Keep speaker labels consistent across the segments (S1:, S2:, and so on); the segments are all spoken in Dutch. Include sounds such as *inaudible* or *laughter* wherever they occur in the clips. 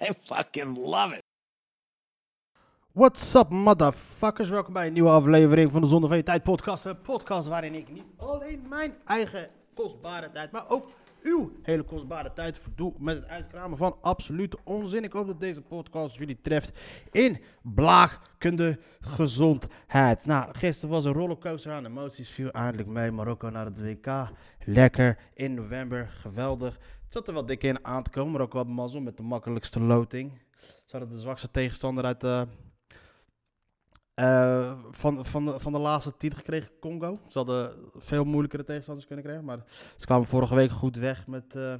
S1: *laughs* I fucking love it.
S2: What's up, motherfuckers? Welkom bij een nieuwe aflevering van de Zonde van Tijd podcast. Een podcast waarin ik niet alleen mijn eigen kostbare tijd, maar ook uw hele kostbare tijd verdoe met het uitkramen van absolute onzin. Ik hoop dat deze podcast jullie treft in blaagkunde gezondheid. Nou, gisteren was een rollercoaster aan emoties, viel eindelijk mee. Marokko naar het WK, lekker in november, geweldig. Het zat er wel dik in aan te komen, maar ook wat mazzel met de makkelijkste loting. Ze hadden de zwakste tegenstander uit de eh, van, van, de, van de laatste titel gekregen, Congo. Ze hadden veel moeilijkere tegenstanders kunnen krijgen. Maar ze kwamen vorige week goed weg met. eh,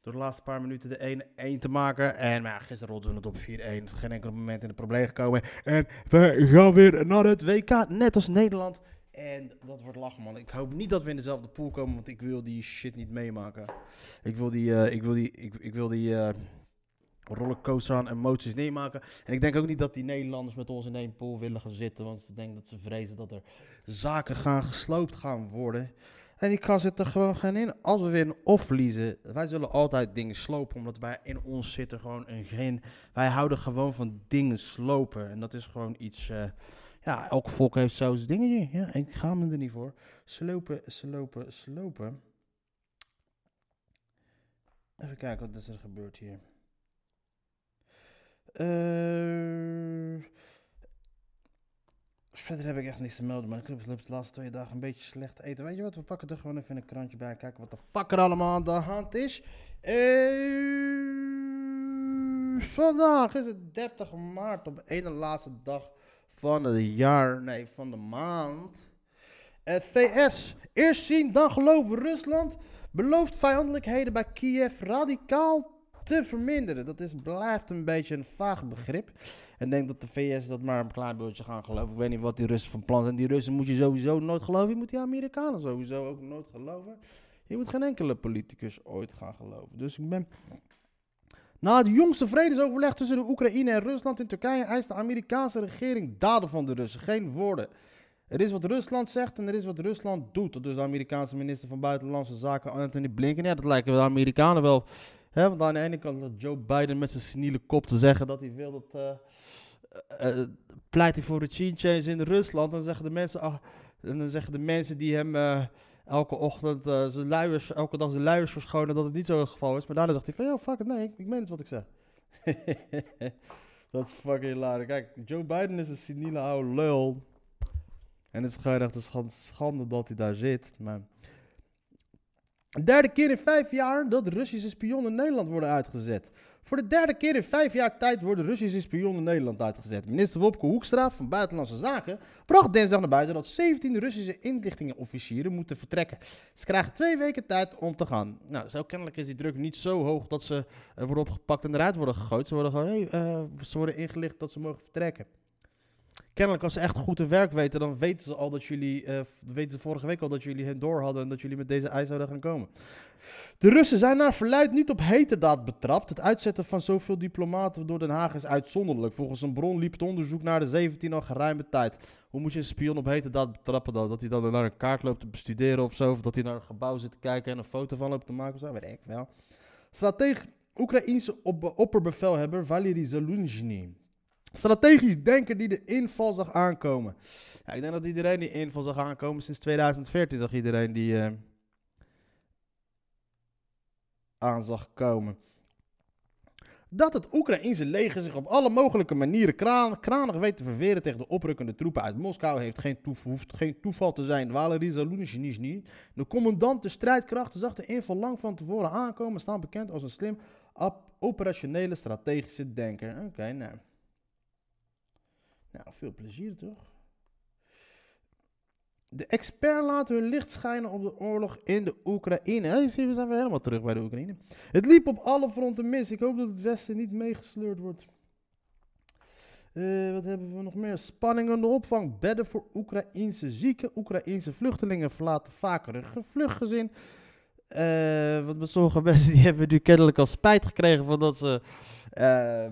S2: door de laatste paar minuten de 1-1 te maken. En maar gisteren rolden we het op 4-1. Geen enkel moment in het probleem gekomen. En we gaan weer naar het WK, net als Nederland. En dat wordt lachen, man. Ik hoop niet dat we in dezelfde pool komen, want ik wil die shit niet meemaken. Ik wil die, eh, ik wil die, ik, ik wil die eh, rollercoaster aan emoties meemaken. En ik denk ook niet dat die Nederlanders met ons in één pool willen gaan zitten, want ik denk dat ze vrezen dat er zaken gaan gesloopt gaan worden. En die kan zit er gewoon geen in. Als we winnen of verliezen, wij zullen altijd dingen slopen, omdat wij in ons zitten gewoon een geen. Wij houden gewoon van dingen slopen. En dat is gewoon iets. eh, ja, elk volk heeft zo zijn dingetje. Ja, ik ga me er niet voor. Slopen, slopen, slopen. Even kijken wat er gebeurd hier. Eh, verder heb ik echt niks te melden, maar ik heb de laatste twee dagen een beetje slecht eten. Weet je wat, we pakken er gewoon even een krantje bij, kijken wat de fuck er allemaal aan de hand is. Eh, vandaag is het 30 maart, op ene laatste dag van het jaar, nee, van de maand. Het VS, eerst zien, dan geloven Rusland, belooft vijandelijkheden bij Kiev radicaal te verminderen. Dat is, blijft een beetje een vaag begrip. En denk dat de VS dat maar een klein beetje gaan geloven. Ik weet niet wat die Russen van plan zijn. Die Russen moet je sowieso nooit geloven. Je moet die Amerikanen sowieso ook nooit geloven. Je moet geen enkele politicus ooit gaan geloven. Dus ik ben... Na het jongste vredesoverleg tussen de Oekraïne en Rusland in Turkije eist de Amerikaanse regering daden van de Russen, geen woorden. Er is wat Rusland zegt en er is wat Rusland doet. Dus de Amerikaanse minister van Buitenlandse Zaken Anthony Blinken. Ja, dat lijken de Amerikanen wel. Hè, want aan de ene kant dat Joe Biden met zijn seniele kop te zeggen dat hij wil dat. eh, pleit hij voor regime change in Rusland. Dan zeggen de mensen, ach, en dan zeggen de mensen die hem elke ochtend eh, zijn luiers, elke dag zijn luiers verschonen dat het niet zo het geval is. Maar daarna zegt hij van, fuck it, nee, ik, ik meen het wat ik zeg. *laughs* dat is fucking hilarisch. Kijk, Joe Biden is een seniele oude lul. En het is gewoon echt schande, dat hij daar zit. Maar... De derde keer in vijf jaar dat Russische spionnen Nederland worden uitgezet. Voor de derde keer in vijf jaar tijd worden Russische spionnen Nederland uitgezet. Minister Wopke Hoekstra van Buitenlandse Zaken bracht dinsdag naar buiten dat 17 Russische inlichtingenofficieren moeten vertrekken. Ze krijgen twee weken tijd om te gaan. Nou, zo kennelijk is die druk niet zo hoog dat ze eh, worden opgepakt en eruit worden gegooid. Ze worden gewoon, eh, ze worden ingelicht dat ze mogen vertrekken. Kennelijk, als ze echt goed hun werk weten, dan weten ze al dat jullie, eh, weten ze vorige week al dat jullie hen door hadden en dat jullie met deze eis zouden gaan komen. De Russen zijn naar verluid niet op heterdaad betrapt. Het uitzetten van zoveel diplomaten door Den Haag is uitzonderlijk. Volgens een bron liep het onderzoek naar de 17 al geruime tijd. Hoe moet je een spion op heterdaad betrappen dan? Dat hij dan naar een kaart loopt te bestuderen of zo? Of dat hij naar een gebouw zit te kijken en een foto van loopt te maken of zo? Weet ik wel. Stratege Oekraïense op opperbevelhebber Valery Zelensky. Strategisch denken die de inval zag aankomen. Ja, ik denk dat iedereen die inval zag aankomen sinds 2014 zag iedereen die eh, aan zag komen. Dat het Oekraïense leger zich op alle mogelijke manieren kraan, kranig weet te verweren tegen de oprukkende troepen uit Moskou heeft geen, geen toeval te zijn. Valery Zelensky, de commandant de strijdkrachten, zag de inval lang van tevoren aankomen, staan bekend als een slim op- operationele strategische denker. Oké, nou. Nou, veel plezier toch? De experts laten hun licht schijnen op de oorlog in de Oekraïne. We zijn weer helemaal terug bij de Oekraïne. Het liep op alle fronten mis. Ik hoop dat het Westen niet meegesleurd wordt. Eh, wat hebben we nog meer? Spanning in de opvang. Bedden voor Oekraïnse zieken. Oekraïnse vluchtelingen verlaten vaker een gevluchtgezin. Eh want sommige mensen die hebben nu kennelijk al spijt gekregen van dat ze eh,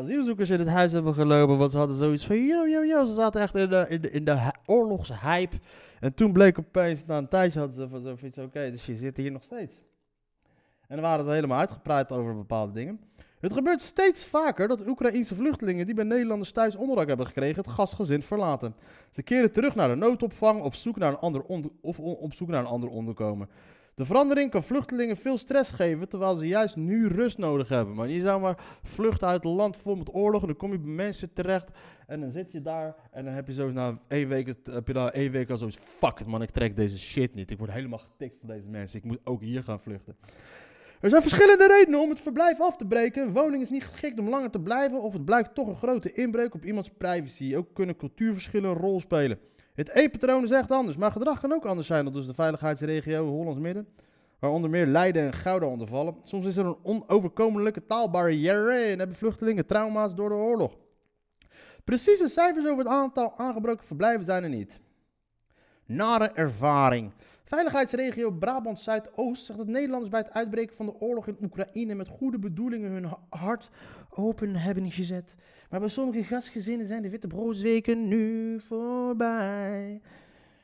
S2: asielzoekers in het huis hebben gelopen. Want ze hadden zoiets van, yo, yo, yo. Ze zaten echt in de, in de, in de hy- oorlogshype. En toen bleek opeens, na een tijdje hadden ze van zoiets, oké, dus je zit hier nog steeds. En dan waren ze helemaal uitgepraat over bepaalde dingen. Het gebeurt steeds vaker dat Oekraïense vluchtelingen die bij Nederlanders thuis onderdak hebben gekregen, het gastgezin verlaten. Ze keren terug naar de noodopvang op zoek naar een ander, of op zoek naar een ander onderkomen. De verandering kan vluchtelingen veel stress geven, terwijl ze juist nu rust nodig hebben. Maar je zou maar vluchten uit een land vol met oorlog en dan kom je bij mensen terecht en dan zit je daar en dan heb je zo na één week, het- heb je na één week al zoiets, fuck it man, ik trek deze shit niet. Ik word helemaal getikt van deze mensen, ik moet ook hier gaan vluchten. Er zijn verschillende redenen om het verblijf af te breken. Een woning is niet geschikt om langer te blijven of het blijkt toch een grote inbreuk op iemands privacy. Ook kunnen cultuurverschillen een rol spelen. Het E-patroon is echt anders, maar gedrag kan ook anders zijn dan dus de veiligheidsregio Hollands Midden. Waar onder meer Leiden en Gouda onder vallen. Soms is er een onoverkomelijke taalbarrière en hebben vluchtelingen trauma's door de oorlog. Precieze cijfers over het aantal aangebroken verblijven zijn er niet. Nare ervaring. Veiligheidsregio Brabant Zuidoost zegt dat Nederlanders bij het uitbreken van de oorlog in Oekraïne met goede bedoelingen hun ha- hart open hebben gezet. Maar bij sommige gastgezinnen zijn de witte broosweken nu voorbij.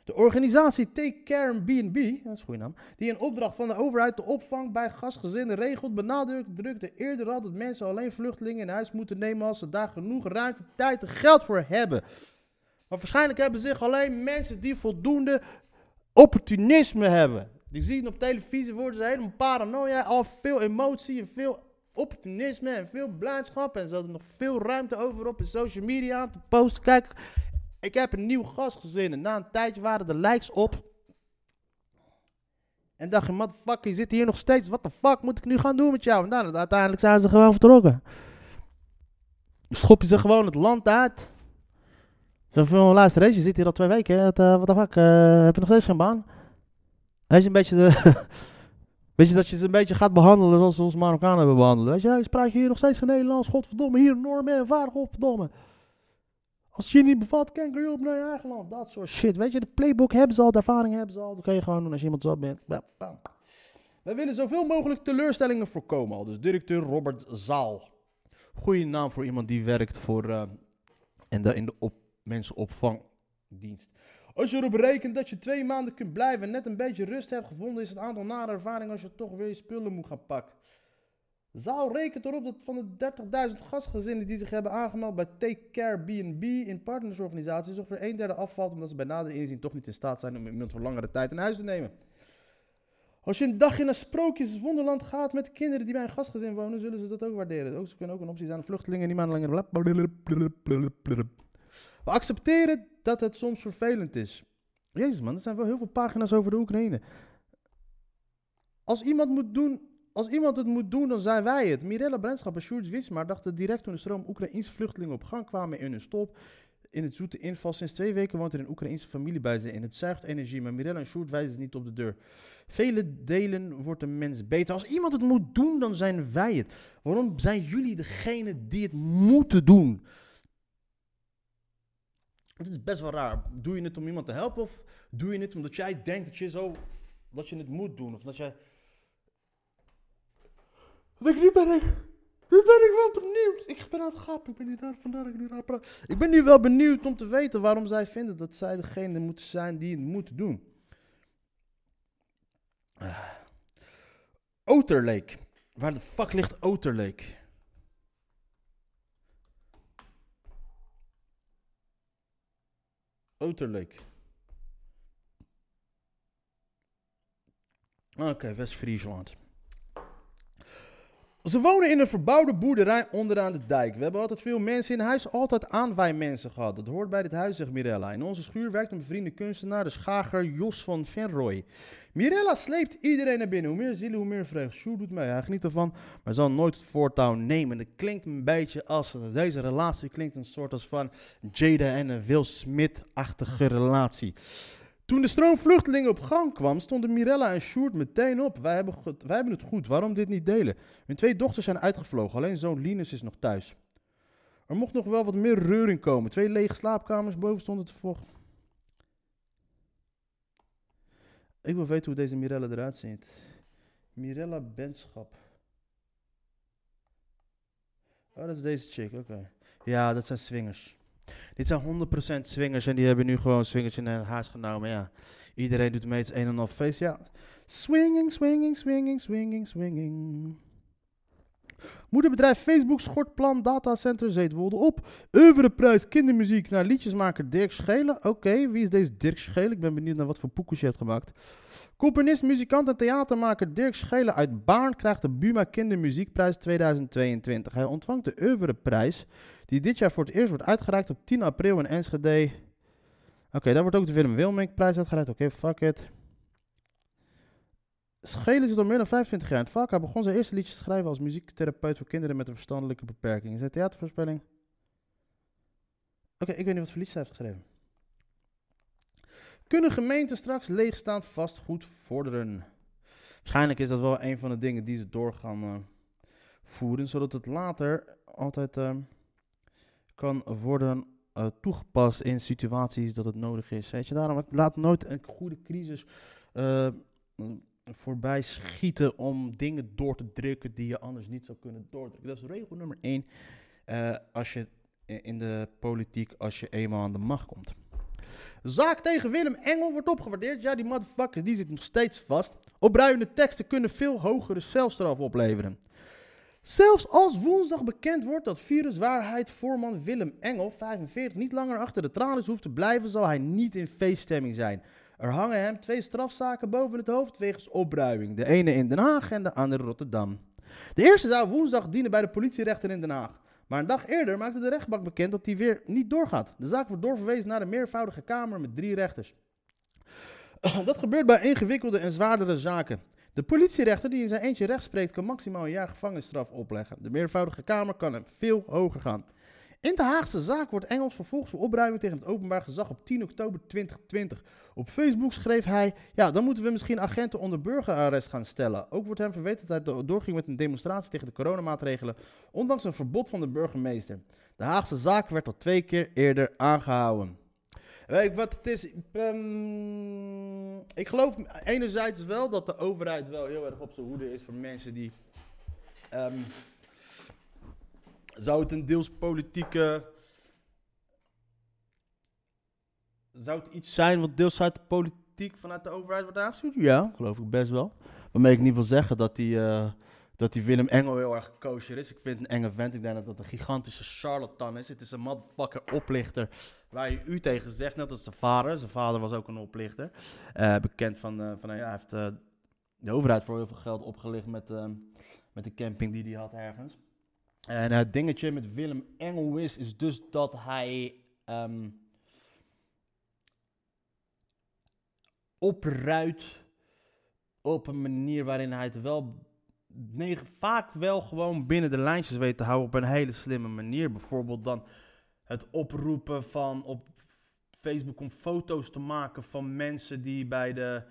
S2: De organisatie Take Care B&B, dat is een goede naam, die in opdracht van de overheid de opvang bij gastgezinnen regelt, benadrukte eerder al dat mensen alleen vluchtelingen in huis moeten nemen als ze daar genoeg ruimte, tijd en geld voor hebben. Maar waarschijnlijk hebben zich alleen mensen die voldoende opportunisme hebben. Die zien op televisie worden ze helemaal paranoia, al veel emotie en veel opportunisme en veel blijdschap. En ze hadden nog veel ruimte over op in social media aan te posten. Kijk, ik heb een nieuw gastgezin en na een tijdje waren de likes op. En dacht je, motherfucker, je zit hier nog steeds. Wat de fuck moet ik nu gaan doen met jou? En dan, uiteindelijk zijn ze gewoon vertrokken. Schop je ze gewoon het land uit. Zo van, luister eens, je zit hier al twee weken. eh, Wat de fuck, eh, heb je nog steeds geen baan? Weet je, een beetje, de *laughs* weet je dat je ze een beetje gaat behandelen zoals ze ons Marokkanen hebben behandeld. Weet je, hey, spreek je hier nog steeds geen Nederlands? Godverdomme, hier normen en waardig, godverdomme. Als je niet bevalt, kanker je op naar je eigen land. Dat soort shit. Weet je, de playbook hebben ze al, de ervaring hebben ze al. Dat kan je gewoon doen als je iemand zo bent. Wij willen zoveel mogelijk teleurstellingen voorkomen al. Dus directeur Robert Zaal. Goeie naam voor iemand die werkt voor eh, en de, in de op, mensenopvangdienst. Als je erop rekent dat je twee maanden kunt blijven en net een beetje rust hebt gevonden, is het aantal nare ervaring als je toch weer je spullen moet gaan pakken. Zaal rekent erop dat van de 30.000 gastgezinnen die zich hebben aangemeld bij Take Care B&B in partnersorganisaties ongeveer een derde afvalt omdat ze bij nader inzien toch niet in staat zijn om iemand voor langere tijd in huis te nemen. Als je een dagje naar Sprookjes Wonderland gaat met de kinderen die bij een gastgezin wonen, zullen ze dat ook waarderen. Ook, ze kunnen ook een optie zijn aan vluchtelingen die maanden langer... We accepteren dat het soms vervelend is. Jezus man, er zijn wel heel veel pagina's over de Oekraïne. Als iemand, moet doen, als iemand het moet doen, dan zijn wij het. Mirella Brandschap en Sjoerd Wismar dachten direct toen de stroom Oekraïnse vluchtelingen op gang kwamen in hun stop. In het zoete inval. Sinds twee weken woont er een Oekraïnse familie bij ze. En het zuigt energie. Maar Mirella en Sjoerd wijzen het niet op de deur. Vele delen wordt een mens beter. Als iemand het moet doen, dan zijn wij het. Waarom zijn jullie degene die het moeten doen? Het is best wel raar. Doe je het om iemand te helpen of doe je het omdat jij denkt dat je zo dat je het moet doen of dat jij dat ik nu ben ik ben ik wel benieuwd. Ik ben aan het gapen. Ik ben nu daar, vandaar dat ik nu daar praat. Ik ben nu wel benieuwd om te weten waarom zij vinden dat zij degene moeten zijn die het moet doen. Oterlake. Waar de fuck ligt Oterlake? Oterlake. Oké, West-Friesland. Ze wonen in een verbouwde boerderij onderaan de dijk. We hebben altijd veel mensen in huis, altijd aanwijmensen gehad. Dat hoort bij dit huis, zegt Mirella. In onze schuur werkt een bevriende kunstenaar, de schager Jos van Venrooy. Mirella sleept iedereen naar binnen. Hoe meer zielen, hoe meer vreugd. Sjoerd doet mee. Hij geniet ervan, maar zal nooit het voortouw nemen. Het klinkt een beetje als... Deze relatie klinkt een soort als van Jada en een Will Smith-achtige relatie. Toen de stroom vluchtelingen op gang kwam, stonden Mirella en Sjoerd meteen op. Wij hebben, goed- wij hebben het goed, waarom dit niet delen? Hun twee dochters zijn uitgevlogen, alleen zoon Linus is nog thuis. Er mocht nog wel wat meer reuring komen. Twee lege slaapkamers, boven stonden te vocht. Ik wil weten hoe deze Mirella eruit ziet. Mirella Benschap. Oh, dat is deze chick, oké. Ja, dat zijn swingers. Dit zijn 100% swingers en die hebben nu gewoon swingers in huis genomen, ja. Iedereen doet mee het een en feest, ja. Swinging, swinging, swinging, swinging, swinging. Moederbedrijf Facebook schort plan datacenter Zeetwolde op. Oeuvreprijs kindermuziek naar liedjesmaker Dirk Schelen. Oké, wie is deze Dirk Schelen? Ik ben benieuwd naar wat voor poekjes je hebt gemaakt. Componist, muzikant en theatermaker Dirk Schelen uit Baarn krijgt de Buma Kindermuziekprijs 2022. Hij ontvangt de Oeuvreprijs, die dit jaar voor het eerst wordt uitgereikt op 10 april in Enschede. Oké, daar wordt ook de Willem Wilmink-prijs uitgereikt. Oké, fuck it. Schelen zit al meer dan 25 jaar in het vak. Hij begon zijn eerste liedjes te schrijven als muziektherapeut voor kinderen met een verstandelijke beperking. Is hij theatervoorspelling? Oké, ik weet niet wat voor liedjes hij heeft geschreven. Kunnen gemeenten straks leegstaand vastgoed vorderen? Waarschijnlijk is dat wel een van de dingen die ze door gaan eh, voeren, zodat het later altijd eh, kan worden eh, toegepast in situaties dat het nodig is. Je, daarom laat nooit een goede crisis eh, voorbij schieten om dingen door te drukken die je anders niet zou kunnen doordrukken. Dat is regel nummer één eh, als je in de politiek, als je eenmaal aan de macht komt. Zaak tegen Willem Engel wordt opgewaardeerd. Ja, die motherfucker die zit nog steeds vast. Opruimende teksten kunnen veel hogere celstraf opleveren. Zelfs als woensdag bekend wordt dat viruswaarheid-voorman Willem Engel, 45, niet langer achter de tralies hoeft te blijven, zal hij niet in feeststemming zijn. Er hangen hem twee strafzaken boven het hoofd wegens opruiming. De ene in Den Haag en de andere in Rotterdam. De eerste zou woensdag dienen bij de politierechter in Den Haag. Maar een dag eerder maakte de rechtbank bekend dat die weer niet doorgaat. De zaak wordt doorverwezen naar de meervoudige kamer met drie rechters. *clears throat* Dat gebeurt bij ingewikkelde en zwaardere zaken. De politierechter die in zijn eentje recht spreekt kan maximaal een jaar gevangenisstraf opleggen. De meervoudige kamer kan hem veel hoger gaan. In de Haagse zaak wordt Engels vervolgd voor opruiming tegen het openbaar gezag op 10 oktober 2020. Op Facebook schreef hij, ja, dan moeten we misschien agenten onder burgerarrest gaan stellen. Ook wordt hem verweten dat hij doorging met een demonstratie tegen de coronamaatregelen, ondanks een verbod van de burgemeester. De Haagse zaak werd al twee keer eerder aangehouden. Weet je wat het is? Ehm, ik geloof enerzijds wel dat de overheid wel heel erg op zijn hoede is voor mensen die... ehm, zou het een deels politieke... Zou het iets zijn wat deels uit de politiek vanuit de overheid wordt aangestuurd? Ja, geloof ik best wel. Waarmee ik niet wil zeggen dat die, eh, dat die Willem Engel heel erg kosher is. Ik vind een enge vent. Ik denk dat dat een gigantische charlatan is. Het is een motherfucker oplichter waar je u tegen zegt. Net als zijn vader. Zijn vader was ook een oplichter. Eh, bekend van, eh, van ja, hij heeft eh, de overheid voor heel veel geld opgelicht met, met de camping die hij had ergens. En het dingetje met Willem Engel is, is dus dat hij ehm, opruit op een manier waarin hij het wel negen, vaak wel gewoon binnen de lijntjes weet te houden op een hele slimme manier. Bijvoorbeeld dan het oproepen van op Facebook om foto's te maken van mensen die bij de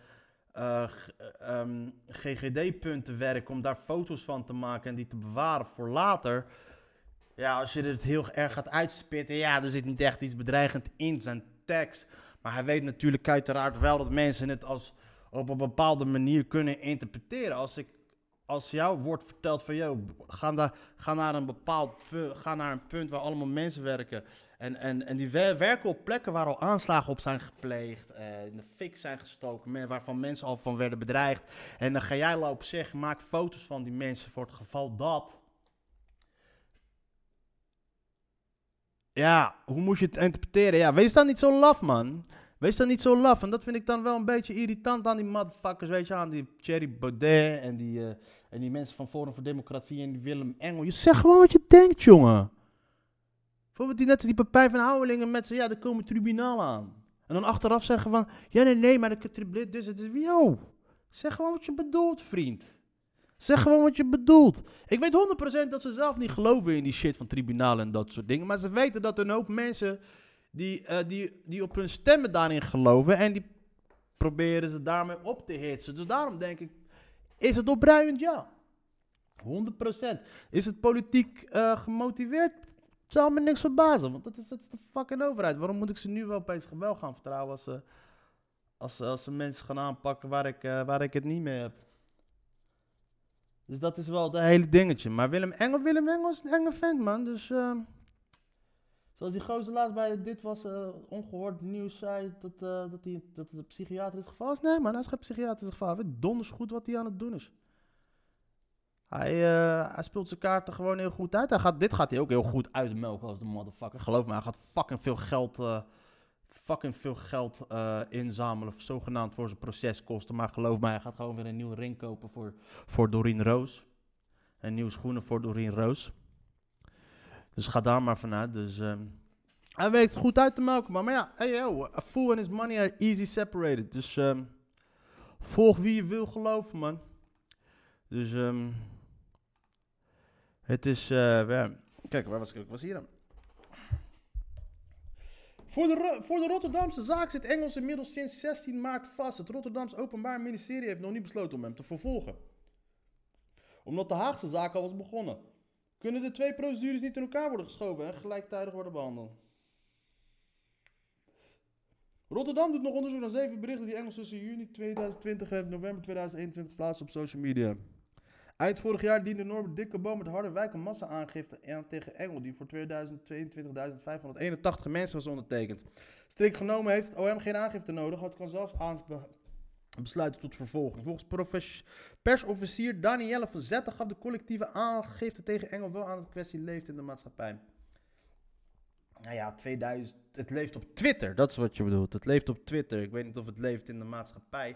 S2: eh, g- ehm, GGD-punten werken, om daar foto's van te maken en die te bewaren voor later. Ja, als je het heel erg gaat uitspitten, ja, er zit niet echt iets bedreigend in zijn tekst. Maar hij weet natuurlijk uiteraard wel dat mensen het als op een bepaalde manier kunnen interpreteren. Als ik als jou wordt verteld van, yo, ga, ga naar een bepaald punt, ga naar een punt waar allemaal mensen werken. En, en, en die wer- werken op plekken waar al aanslagen op zijn gepleegd, eh, in de fik zijn gestoken, waarvan mensen al van werden bedreigd. En dan ga jij lopen zeggen, maak foto's van die mensen voor het geval dat. Ja, hoe moet je het interpreteren? Ja, wees dan niet zo laf, man. Wees dan niet zo laf. En dat vind ik dan wel een beetje irritant aan die motherfuckers, weet je, aan die Thierry Baudet en die, eh, en die mensen van Forum voor Democratie en Willem Engel. Je zegt gewoon wat je denkt, jongen. Bijvoorbeeld die, net die Pepijn van Houwelingen met z'n, ja, er komen tribunaal aan. En dan achteraf zeggen van, ja, nee, nee, maar de tribunal, dus het is, yo. Zeg gewoon wat je bedoelt, vriend. Zeg gewoon wat je bedoelt. Ik weet 100% dat ze zelf niet geloven in die shit van tribunalen en dat soort dingen. Maar ze weten dat er een hoop mensen die, eh, die, die op hun stemmen daarin geloven. En die proberen ze daarmee op te hitsen. Dus daarom denk ik, is het opruimend? Ja. 100%. Is het politiek eh, gemotiveerd? Het zal me niks verbazen, want dat is, dat is de fucking overheid. Waarom moet ik ze nu wel opeens wel gaan vertrouwen als ze, als, als ze mensen gaan aanpakken waar ik, eh, waar ik het niet mee heb? Dus dat is wel het hele dingetje. Maar Willem Engel, Willem Engel is een enge vent, man. Dus, ehm, zoals die gozer laatst bij dit was eh, ongehoord nieuws zei, dat, eh, dat, hij, dat psychiatrisch geval is. Nee, man, hij is geen psychiatrisch geval. Hij weet donders goed wat hij aan het doen is. Hij, eh, hij speelt zijn kaarten gewoon heel goed uit. Hij gaat, dit gaat hij ook heel goed uitmelken als de motherfucker. Geloof me, hij gaat fucking veel geld, fucking veel geld inzamelen. Zogenaamd voor zijn proceskosten. Maar geloof me, hij gaat gewoon weer een nieuwe ring kopen voor, voor Doreen Roos. En nieuwe schoenen voor Doreen Roos. Dus ga daar maar vanuit. Dus, ehm, hij weet het goed uit te melken. Maar, maar ja, hey, yo, a fool and his money are easy separated. Dus ehm, volg wie je wil geloven, man. Dus ehm, het is, eh, kijk, waar was ik? Was hier dan. Voor de, voor de Rotterdamse zaak zit Engels inmiddels sinds 16 maart vast. Het Rotterdamse Openbaar Ministerie heeft nog niet besloten om hem te vervolgen. Omdat de Haagse zaak al was begonnen. Kunnen de twee procedures niet in elkaar worden geschoven en gelijktijdig worden behandeld? Rotterdam doet nog onderzoek naar zeven berichten die Engels tussen juni 2020 en november 2021 plaatsen op social media. Eind vorig jaar diende Norbert Dikkeboom met Harderwijk een massa-aangifte aan tegen Engel, die voor 2022.581 mensen was ondertekend. Strikt genomen heeft het OM geen aangifte nodig, het kan zelfs besluiten tot vervolging. Volgens persofficier Danielle van Zetten gaf de collectieve aangifte tegen Engel wel aan dat de kwestie leeft in de maatschappij. Nou ja, 2000, het leeft op Twitter, dat is wat je bedoelt. Het leeft op Twitter. Ik weet niet of het leeft in de maatschappij.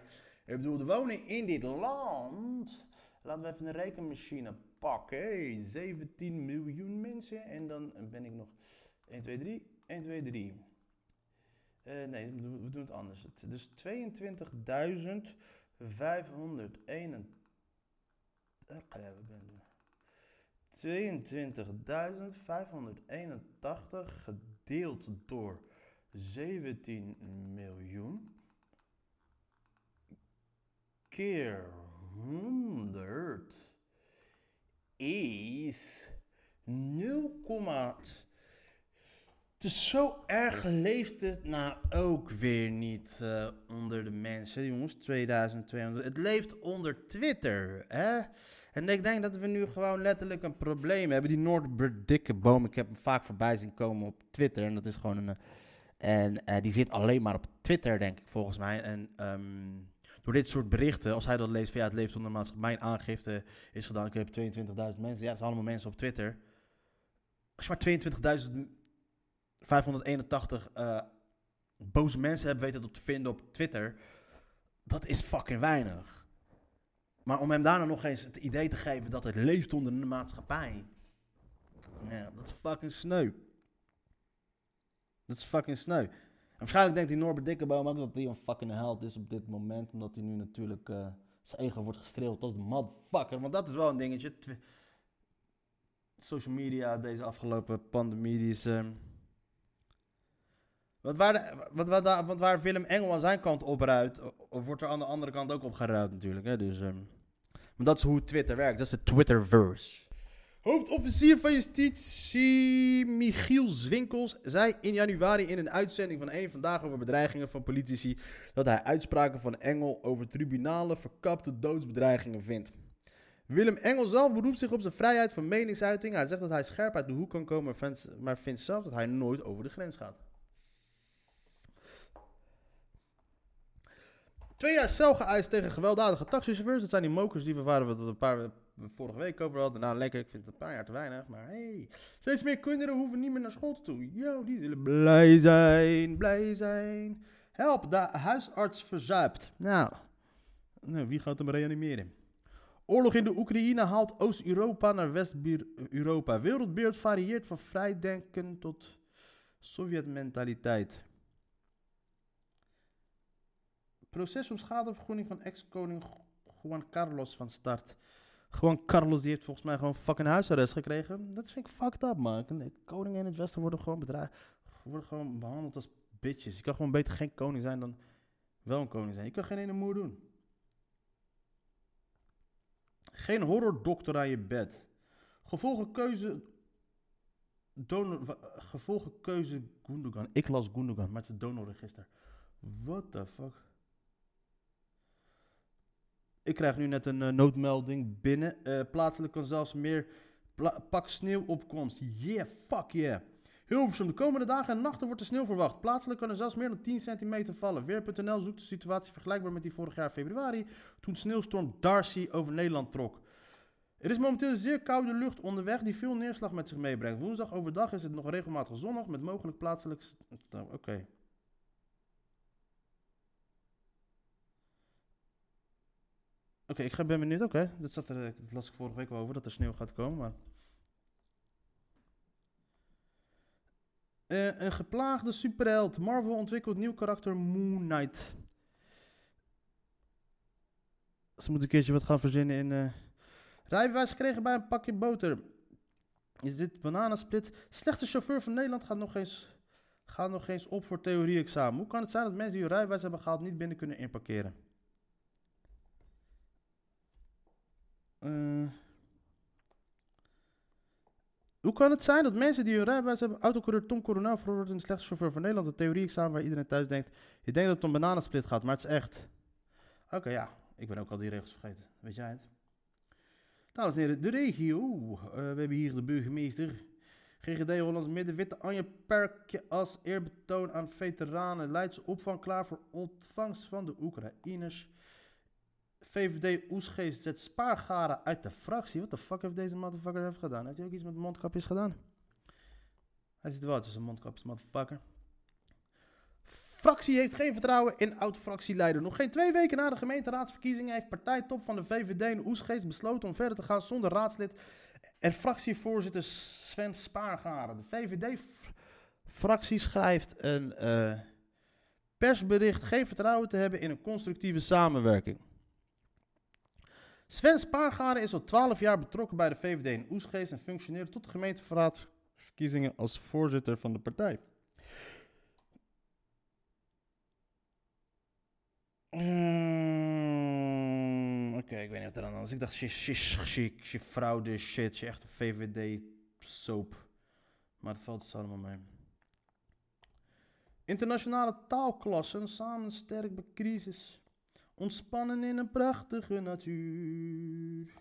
S2: Ik bedoel, er wonen in dit land. Laten we even een rekenmachine pakken. Hey, 17 miljoen mensen. En dan ben ik nog 1, 2, 3. 1, 2, 3. Eh, nee, we doen het anders. Dus 22.581. Eh, ga even ben- 22.581 gedeeld door 17 miljoen keer 100 is 0, het is zo erg leeft het nou ook weer niet eh, onder de mensen, jongens. 2200. Het leeft onder Twitter, hè? En ik denk dat we nu gewoon letterlijk een probleem hebben. Die Noordbert Dikkeboom, ik heb hem vaak voorbij zien komen op Twitter. En dat is gewoon een... eh, En eh, die zit alleen maar op Twitter, denk ik, volgens mij. En ehm, door dit soort berichten, als hij dat leest van ja, het leeft onder maatschappij, mijn aangifte is gedaan, ik heb 22.000 mensen. Ja, het zijn allemaal mensen op Twitter. Als je maar 22.581 eh boze mensen hebt weten dat te vinden op Twitter, dat is fucking weinig. Maar om hem daarna nog eens het idee te geven dat het leeft onder de maatschappij, ja, dat is fucking sneu. Dat is fucking sneu. En waarschijnlijk denkt die Norbert Dikkeboom ook dat hij een fucking held is op dit moment. Omdat hij nu natuurlijk eh, zijn ego wordt gestreeld als de motherfucker. Want dat is wel een dingetje. Social media, deze afgelopen pandemie, is... ehm, Want waar, wat, wat, Willem Engel aan zijn kant opruidt, o- o- wordt er aan de andere kant ook opgeruimd natuurlijk. Hè? Dus, ehm, maar dat is hoe Twitter werkt. Dat is de Twitterverse. Hoofdofficier van Justitie Michiel Zwinkels zei in januari in een uitzending van één vandaag over bedreigingen van politici dat hij uitspraken van Engel over tribunalen verkapte doodsbedreigingen vindt. Willem Engel zelf beroept zich op zijn vrijheid van meningsuiting. Hij zegt dat hij scherp uit de hoek kan komen, maar vindt zelf dat hij nooit over de grens gaat. Twee jaar cel geëist tegen gewelddadige taxichauffeurs. Dat zijn die mokers die we waren we een paar vorige week over hadden. Nou, lekker. Ik vind het een paar jaar te weinig. Maar hey, steeds meer kinderen hoeven niet meer naar school toe. Yo, die zullen blij zijn, blij zijn. Help, de huisarts verzuipt. Nou, nou wie gaat hem reanimeren? Oorlog in de Oekraïne haalt Oost-Europa naar West-Europa. Wereldbeeld varieert van vrijdenken tot Sovjet-mentaliteit. Proces om schadevergoeding van ex-koning Juan Carlos van start. Juan Carlos die heeft volgens mij gewoon fucking huisarrest gekregen. Dat vind ik fucked up, man. Koningen in het Westen worden gewoon bedreigd. Worden gewoon behandeld als bitches. Je kan gewoon beter geen koning zijn dan wel een koning zijn. Je kan geen ene moer doen. Geen horrordokter aan je bed. Gevolgen keuze. Donor, gevolgen keuze Gundogan. Ik las Gundogan, maar het is het donorregister. What the fuck? Ik krijg nu net een eh, noodmelding binnen. Eh, plaatselijk kan zelfs meer pla- pak sneeuwopkomst. Yeah, fuck yeah. Hilversum, de komende dagen en nachten wordt er sneeuw verwacht. Plaatselijk kan er zelfs meer dan 10 centimeter vallen. Weer.nl zoekt de situatie vergelijkbaar met die vorig jaar februari, toen sneeuwstorm Darcy over Nederland trok. Er is momenteel zeer koude lucht onderweg die veel neerslag met zich meebrengt. Woensdag overdag is het nog regelmatig zonnig met mogelijk plaatselijk... nou, Oké. Ik ben benieuwd. Oké, dat, zat er, dat las ik vorige week al over, dat er sneeuw gaat komen. Maar... Eh, een geplaagde superheld. Marvel ontwikkelt nieuw karakter Moon Knight. Ze moeten een keertje wat gaan verzinnen in... eh Rijbewijs gekregen bij een pakje boter. Is dit bananensplit? Slechte chauffeur van Nederland gaat nog eens, gaat nog eens op voor theorie-examen. Hoe kan het zijn dat mensen die hun rijbewijs hebben gehaald niet binnen kunnen inparkeren? Eh, hoe kan het zijn dat mensen die hun rijbewijs hebben, autocoureur Tom Coronel veroordeeld een slechte chauffeur van Nederland, een theorie-examen waar iedereen thuis denkt, je denkt dat het om bananensplit gaat, maar het is echt. Oké, ja, ik ben ook al die regels vergeten. Weet jij het? Dames en heren, de regio. Eh, we hebben hier de burgemeester. GGD Hollands Midden, Witte Anje Perkje als eerbetoon aan veteranen. Leidse opvang klaar voor ontvangst van de Oekraïners. VVD Oesgeest zet spaargaren uit de fractie. Wat de fuck heeft deze motherfucker heeft gedaan? Heeft hij ook iets met mondkapjes gedaan? Hij zit wel tussen mondkapjes, motherfucker. Fractie heeft geen vertrouwen in oud-fractieleider. Nog geen twee weken na de gemeenteraadsverkiezingen heeft partijtop van de VVD in Oesgeest besloten om verder te gaan zonder raadslid en fractievoorzitter Sven Spaargaren. De VVD-fractie schrijft een eh, persbericht geen vertrouwen te hebben in een constructieve samenwerking. Sven Spaargaren is al 12 jaar betrokken bij de VVD in Oesgeest en functioneerde tot de gemeenteraadsverkiezingen als voorzitter van de partij. Mm, Oké, ik weet niet wat er aan de hand is. Ik dacht, she, she, she, she fraude shit, she echt een VVD-soap. Maar het valt dus allemaal mee. Internationale taalklassen, samen sterk bij crisis. Ontspannen in een prachtige natuur.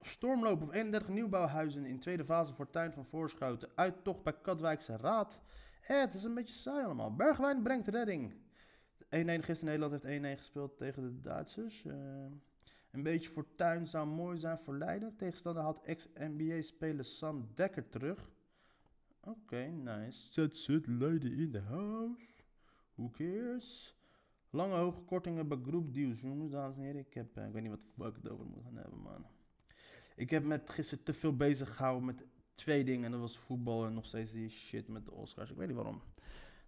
S2: Stormloop op 31 nieuwbouwhuizen in tweede fase voor tuin van Voorschoten. Uittocht bij Katwijkse Raad. Eh, het is een beetje saai allemaal. Bergwijn brengt redding. 1-1 gisteren Nederland heeft 1-1 gespeeld tegen de Duitsers. Eh, een beetje fortuin zou mooi zijn voor Leiden. Tegenstander had ex-NBA-speler Sam Dekker terug. Oké, nice. Zet, zet Leiden in de house. Who cares? Lange hoge kortingen bij groepdeals. Jongens, dames en heren. Ik, heb, eh, ik weet niet wat de ik het over moet gaan hebben, man. Ik heb met gisteren te veel bezig gehouden met twee dingen. En dat was voetbal en nog steeds die shit met de Oscars. Ik weet niet waarom.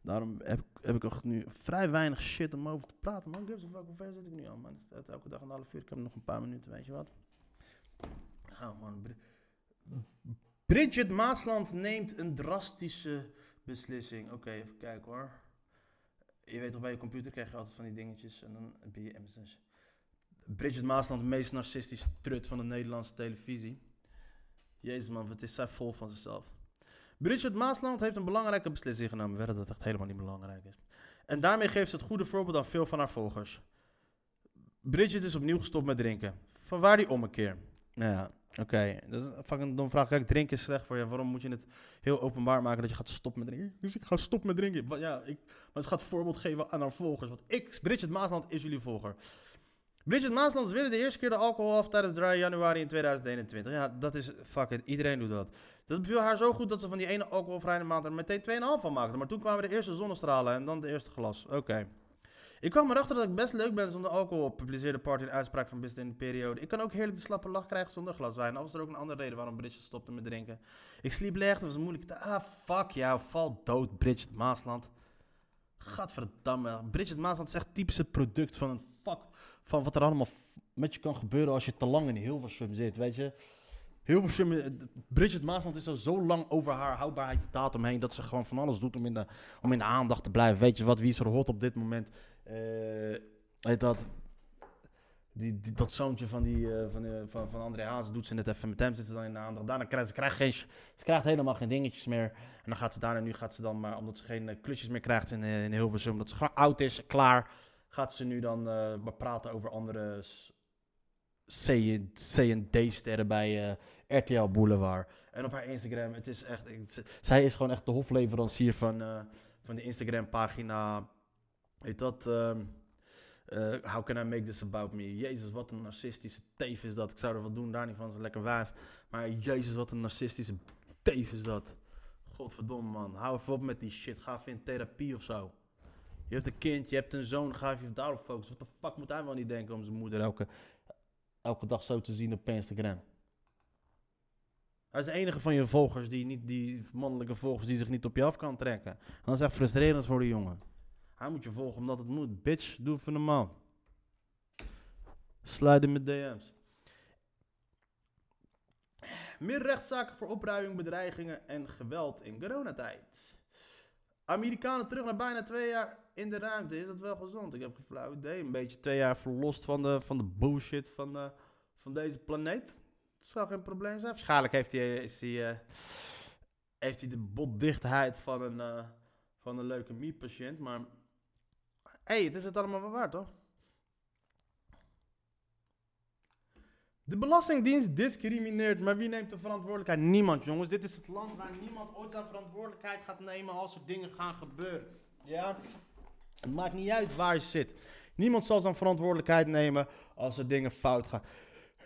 S2: Daarom heb, heb ik ook nu vrij weinig shit om over te praten. Man, gives a fuck, hoe ver zit ik nu al, man? Het elke dag een half uur. Ik heb nog een paar minuten, weet je wat? Oh, man. Bri- Bridget Maasland neemt een drastische beslissing. Oké, even kijken hoor. Je weet toch, bij je computer krijg je altijd van die dingetjes. En dan ben je MSN. Bridget Maasland, de meest narcistische trut van de Nederlandse televisie. Jezus man, wat is zij vol van zichzelf. Bridget Maasland heeft een belangrijke beslissing genomen. Werd dat het echt helemaal niet belangrijk is. En daarmee geeft ze het goede voorbeeld aan veel van haar volgers. Bridget is opnieuw gestopt met drinken. Van waar die ommekeer? Nou ja, oké. Dat is een fucking dom vraag. Kijk, drinken is slecht voor je. Waarom moet je het heel openbaar maken dat je gaat stoppen met drinken? Dus ik ga stoppen met drinken. Wa- Ja, ik, maar ze gaat voorbeeld geven aan haar volgers. Want ik, Bridget Maasland, is jullie volger. Bridget Maasland weer de eerste keer de alcohol af tijdens dry januari in 2021. Ja, dat is fuck. Iedereen doet dat. Dat beviel haar zo goed dat ze van die ene alcoholvrije maand er meteen 2,5 van maakte. Maar toen kwamen de eerste zonnestralen en dan de eerste glas. Oké. Ik kwam erachter dat ik best leuk ben zonder alcohol, publiceerde Party een uitspraak van Bist in de periode. Ik kan ook heerlijk de slappe lach krijgen zonder glas wijn. Al was er ook een andere reden waarom Bridget stopte met drinken. Ik sliep licht, het was moeilijk. Ah, fuck jou, val dood, Bridget Maasland. Gadverdamme. Bridget Maasland is echt typisch het product van een fuck. Van wat er allemaal met je kan gebeuren als je te lang in Hilversum zit, weet je. Hilversum, eh, Bridget Maasland is al zo lang over haar houdbaarheidsdatum heen... dat ze gewoon van alles doet om in de, om in de aandacht te blijven. Weet je wat, wie is er hot op dit moment? Heet dat... Die, dat zoontje van, die, eh, van, van, van André Hazes doet ze net even met hem, zit ze dan in de aandacht. Daarna krijgt ze, krijgt geen, ze krijgt helemaal geen dingetjes meer. En dan gaat ze daarna, nu gaat ze dan maar, omdat ze geen klusjes meer krijgt in, in Hilversum, omdat ze oud is, klaar, gaat ze nu dan maar praten over andere C&D-sterren bij RTL Boulevard. En op haar Instagram, het is echt, zij is gewoon echt de hofleverancier van, eh, van de Instagram-pagina, heet dat... ehm, eh, how can I make this about me? Jezus, wat een narcistische teef is dat. Ik zou er wat doen, daar niet van, zo'n lekker wijf. Maar jezus, wat een narcistische teef is dat. Godverdomme, man. Hou even op met die shit. Ga even in therapie of zo. Je hebt een kind, je hebt een zoon, ga even daarop focussen. Wat de fuck moet hij wel niet denken om zijn moeder elke, elke dag zo te zien op Instagram? Hij is de enige van je volgers, die, niet, die mannelijke volgers, die zich niet op je af kan trekken. En dat is echt frustrerend voor de jongen. Hij moet je volgen omdat het moet. Bitch, doe even normaal. Slide in met DM's. Meer rechtszaken voor opruiming, bedreigingen en geweld in coronatijd. Amerikanen terug naar bijna twee jaar in de ruimte. Is dat wel gezond? Ik heb geen flauw idee. Een beetje twee jaar verlost van de, van de bullshit van, de, van deze planeet. Dat zou geen probleem zijn. Waarschijnlijk heeft hij, is hij, eh, heeft hij de botdichtheid van een, eh, van een leukemie-patiënt. Maar hey, het is het allemaal wel waard, toch? De Belastingdienst discrimineert, maar wie neemt de verantwoordelijkheid? Niemand, jongens. Dit is het land waar niemand ooit zijn verantwoordelijkheid gaat nemen als er dingen gaan gebeuren. Ja? Het maakt niet uit waar je zit. Niemand zal zijn verantwoordelijkheid nemen als er dingen fout gaan.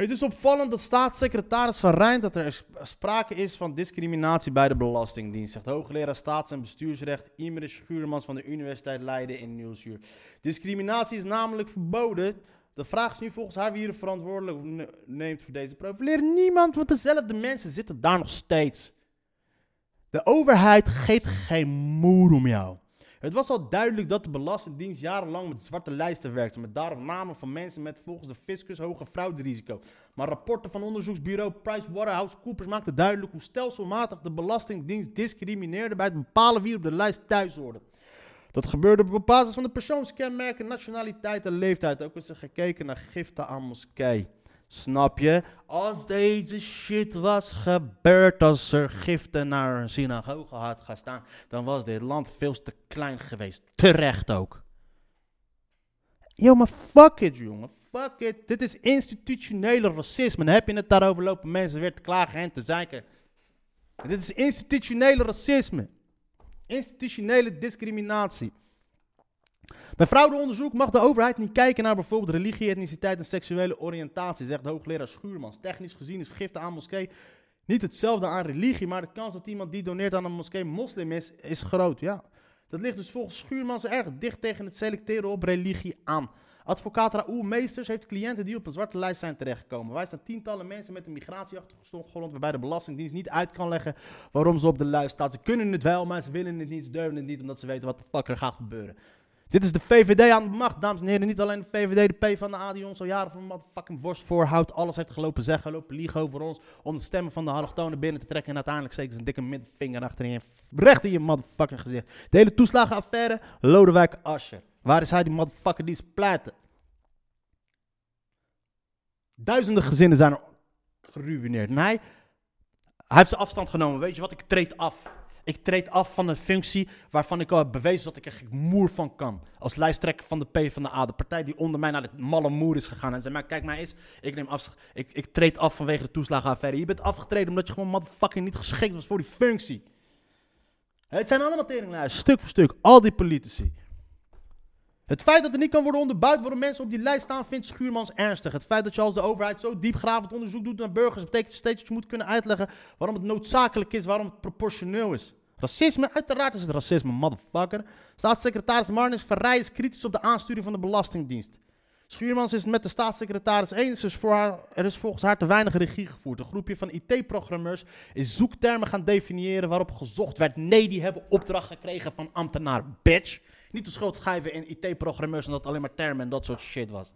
S2: Het is opvallend dat staatssecretaris Van Rijn dat er sp- sprake is van discriminatie bij de Belastingdienst, zegt hoogleraar staats- en bestuursrecht Imre Schuurmans van de Universiteit Leiden in Nieuwsuur. Discriminatie is namelijk verboden. De vraag is nu volgens haar wie er verantwoordelijk ne- neemt voor deze profilering. Niemand, want dezelfde mensen zitten daar nog steeds. De overheid geeft geen moer om jou. Het was al duidelijk dat de Belastingdienst jarenlang met zwarte lijsten werkte, met daarop namen van mensen met volgens de fiscus hoge frauderisico. Maar rapporten van onderzoeksbureau PricewaterhouseCoopers maakten duidelijk hoe stelselmatig de Belastingdienst discrimineerde bij het bepalen wie op de lijst thuis hoorde. Dat gebeurde op basis van de persoonskenmerken, nationaliteit en leeftijd. Ook is er gekeken naar giften aan moskee. Snap je? Als deze shit was gebeurd, als er giften naar een synagoge had gaan staan, dan was dit land veel te klein geweest. Terecht ook. Yo, maar fuck it, jongen. Fuck it. Dit is institutionele racisme. Dan heb je het daarover lopen mensen weer te klagen en te zeiken. Dit is institutionele racisme. Institutionele discriminatie. Bij fraudeonderzoek mag de overheid niet kijken naar bijvoorbeeld religie, etniciteit en seksuele oriëntatie, zegt hoogleraar Schuurmans. Technisch gezien is giften aan moskee niet hetzelfde aan religie, maar de kans dat iemand die doneert aan een moskee moslim is, is groot. Ja. Dat ligt dus volgens Schuurmans erg dicht tegen het selecteren op religie aan. Advocaat Raoul Meesters heeft cliënten die op een zwarte lijst zijn terechtgekomen. Wij staan tientallen mensen met een migratieachtergrond waarbij de Belastingdienst niet uit kan leggen waarom ze op de lijst staan. Ze kunnen het wel, maar ze willen het niet, ze durven het niet, omdat ze weten wat de fuck er gaat gebeuren. Dit is de VVD aan de macht, dames en heren. Niet alleen de VVD, de P van de A die ons al jaren van motherfucking worst voorhoudt. Alles heeft gelopen zeggen, gelopen liegen over ons. Om de stemmen van de allochtonen binnen te trekken. En uiteindelijk steken ze een dikke middelvinger achterin je recht in je motherfucking gezicht. De hele toeslagenaffaire, Lodewijk Asscher. Waar is hij die motherfucker die is pleiten? Duizenden gezinnen zijn er geruineerd. En hij, hij heeft zijn afstand genomen. Weet je wat, ik treed af. Ik treed af van een functie waarvan ik al heb bewezen dat ik er moer van kan. Als lijsttrekker van de P van de A, de partij die onder mij naar de malle moer is gegaan. En zei, maar kijk maar eens, ik neem af, ik, ik treed af vanwege de toeslagenaffaire. Je bent afgetreden omdat je gewoon motherfucking niet geschikt was voor die functie. Het zijn allemaal teringlijsten, stuk voor stuk, al die politici. Het feit dat er niet kan worden onderbouwd waarom mensen op die lijst staan, vindt Schuurmans ernstig. Het feit dat je als de overheid zo diepgravend onderzoek doet naar burgers, betekent steeds dat je moet kunnen uitleggen waarom het noodzakelijk is, waarom het proportioneel is. Racisme, uiteraard is het racisme, motherfucker. Staatssecretaris Marnix van Rij is kritisch op de aansturing van de Belastingdienst. Schuurmans is het met de staatssecretaris eens, dus voor er is volgens haar te weinig regie gevoerd. Een groepje van IT-programmeurs is zoektermen gaan definiëren waarop gezocht werd. Nee, die hebben opdracht gekregen van ambtenaar, bitch. Niet de schuld schrijven in IT-programmeurs en dat alleen maar termen en dat soort shit was.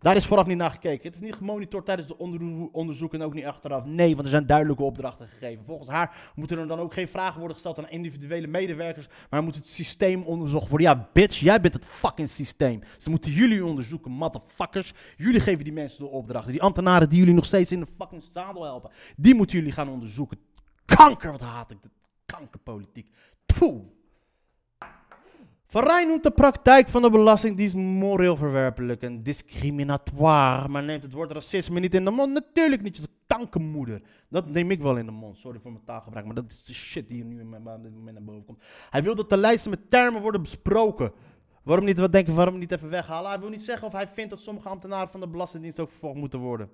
S2: Daar is vooraf niet naar gekeken. Het is niet gemonitord tijdens de onder onderzoek en ook niet achteraf. Nee, want er zijn duidelijke opdrachten gegeven. Volgens haar moeten er dan ook geen vragen worden gesteld aan individuele medewerkers, maar moet het systeem onderzocht worden. Ja, bitch, jij bent het fucking systeem. Ze moeten jullie onderzoeken, motherfuckers. Jullie geven die mensen de opdrachten. Die ambtenaren die jullie nog steeds in de fucking zadel helpen, die moeten jullie gaan onderzoeken. Kanker, wat haat ik kankerpolitiek. Tfoe. Van noemt de praktijk van de Belastingdienst moreel verwerpelijk en discriminatoire, maar neemt het woord racisme niet in de mond. Natuurlijk niet, je kankermoeder. Dat neem ik wel in de mond, sorry voor mijn taalgebruik, maar dat is de shit die hier nu in mijn, dit moment naar boven komt. Hij wil dat de lijsten met termen worden besproken. Waarom niet, wat denken, waarom niet even weghalen? Hij wil niet zeggen of hij vindt dat sommige ambtenaren van de Belastingdienst ook vervolgd moeten worden.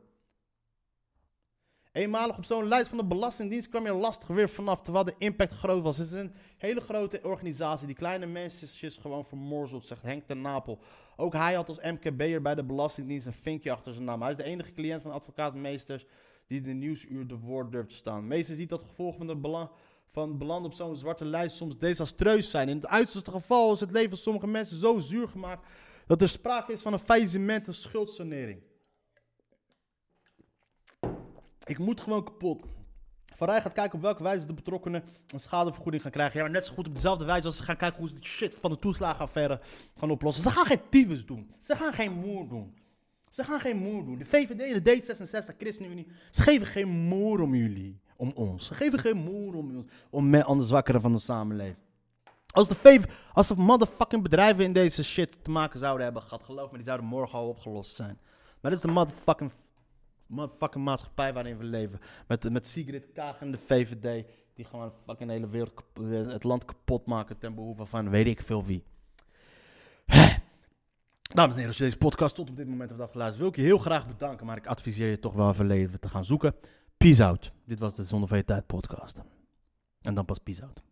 S2: Eenmalig op zo'n lijst van de Belastingdienst kwam je lastig weer vanaf, terwijl de impact groot was. Het is een hele grote organisatie die kleine mensen gewoon vermorzelt, zegt Henk ten Napel. Ook hij had als MKB'er bij de Belastingdienst een vinkje achter zijn naam. Hij is de enige cliënt van advocaatmeesters die de nieuwsuur de woord durft te staan. Meesters ziet dat gevolg van de van beland op zo'n zwarte lijst soms desastreus zijn. In het uiterste geval is het leven van sommige mensen zo zuur gemaakt dat er sprake is van een faillissement en schuldsanering. Ik moet gewoon kapot. Van Rij gaat kijken op welke wijze de betrokkenen een schadevergoeding gaan krijgen. Ja, net zo goed op dezelfde wijze als ze gaan kijken hoe ze die shit van de toeslagenaffaire gaan oplossen. Ze gaan geen tyfus doen. Ze gaan geen moer doen. Ze gaan geen moer doen. De VVD, de D66, ChristenUnie, ze geven geen moer om jullie, om ons. Ze geven geen moer om om aan de zwakkeren van de samenleving. Als de, VV, als de motherfucking bedrijven in deze shit te maken zouden hebben gehad, geloof me, die zouden morgen al opgelost zijn. Maar dit is de motherfucking fucking maatschappij waarin we leven. Met, met Sigrid Kaag en de VVD. Die gewoon fucking hele wereld, het land kapot maken ten behoeve van weet ik veel wie. Dames en heren, als je deze podcast tot op dit moment hebt afgeluisterd, wil ik je heel graag bedanken. Maar ik adviseer je toch wel even leven te gaan zoeken. Peace out. Dit was de Zonder Tijd podcast. En dan pas peace out.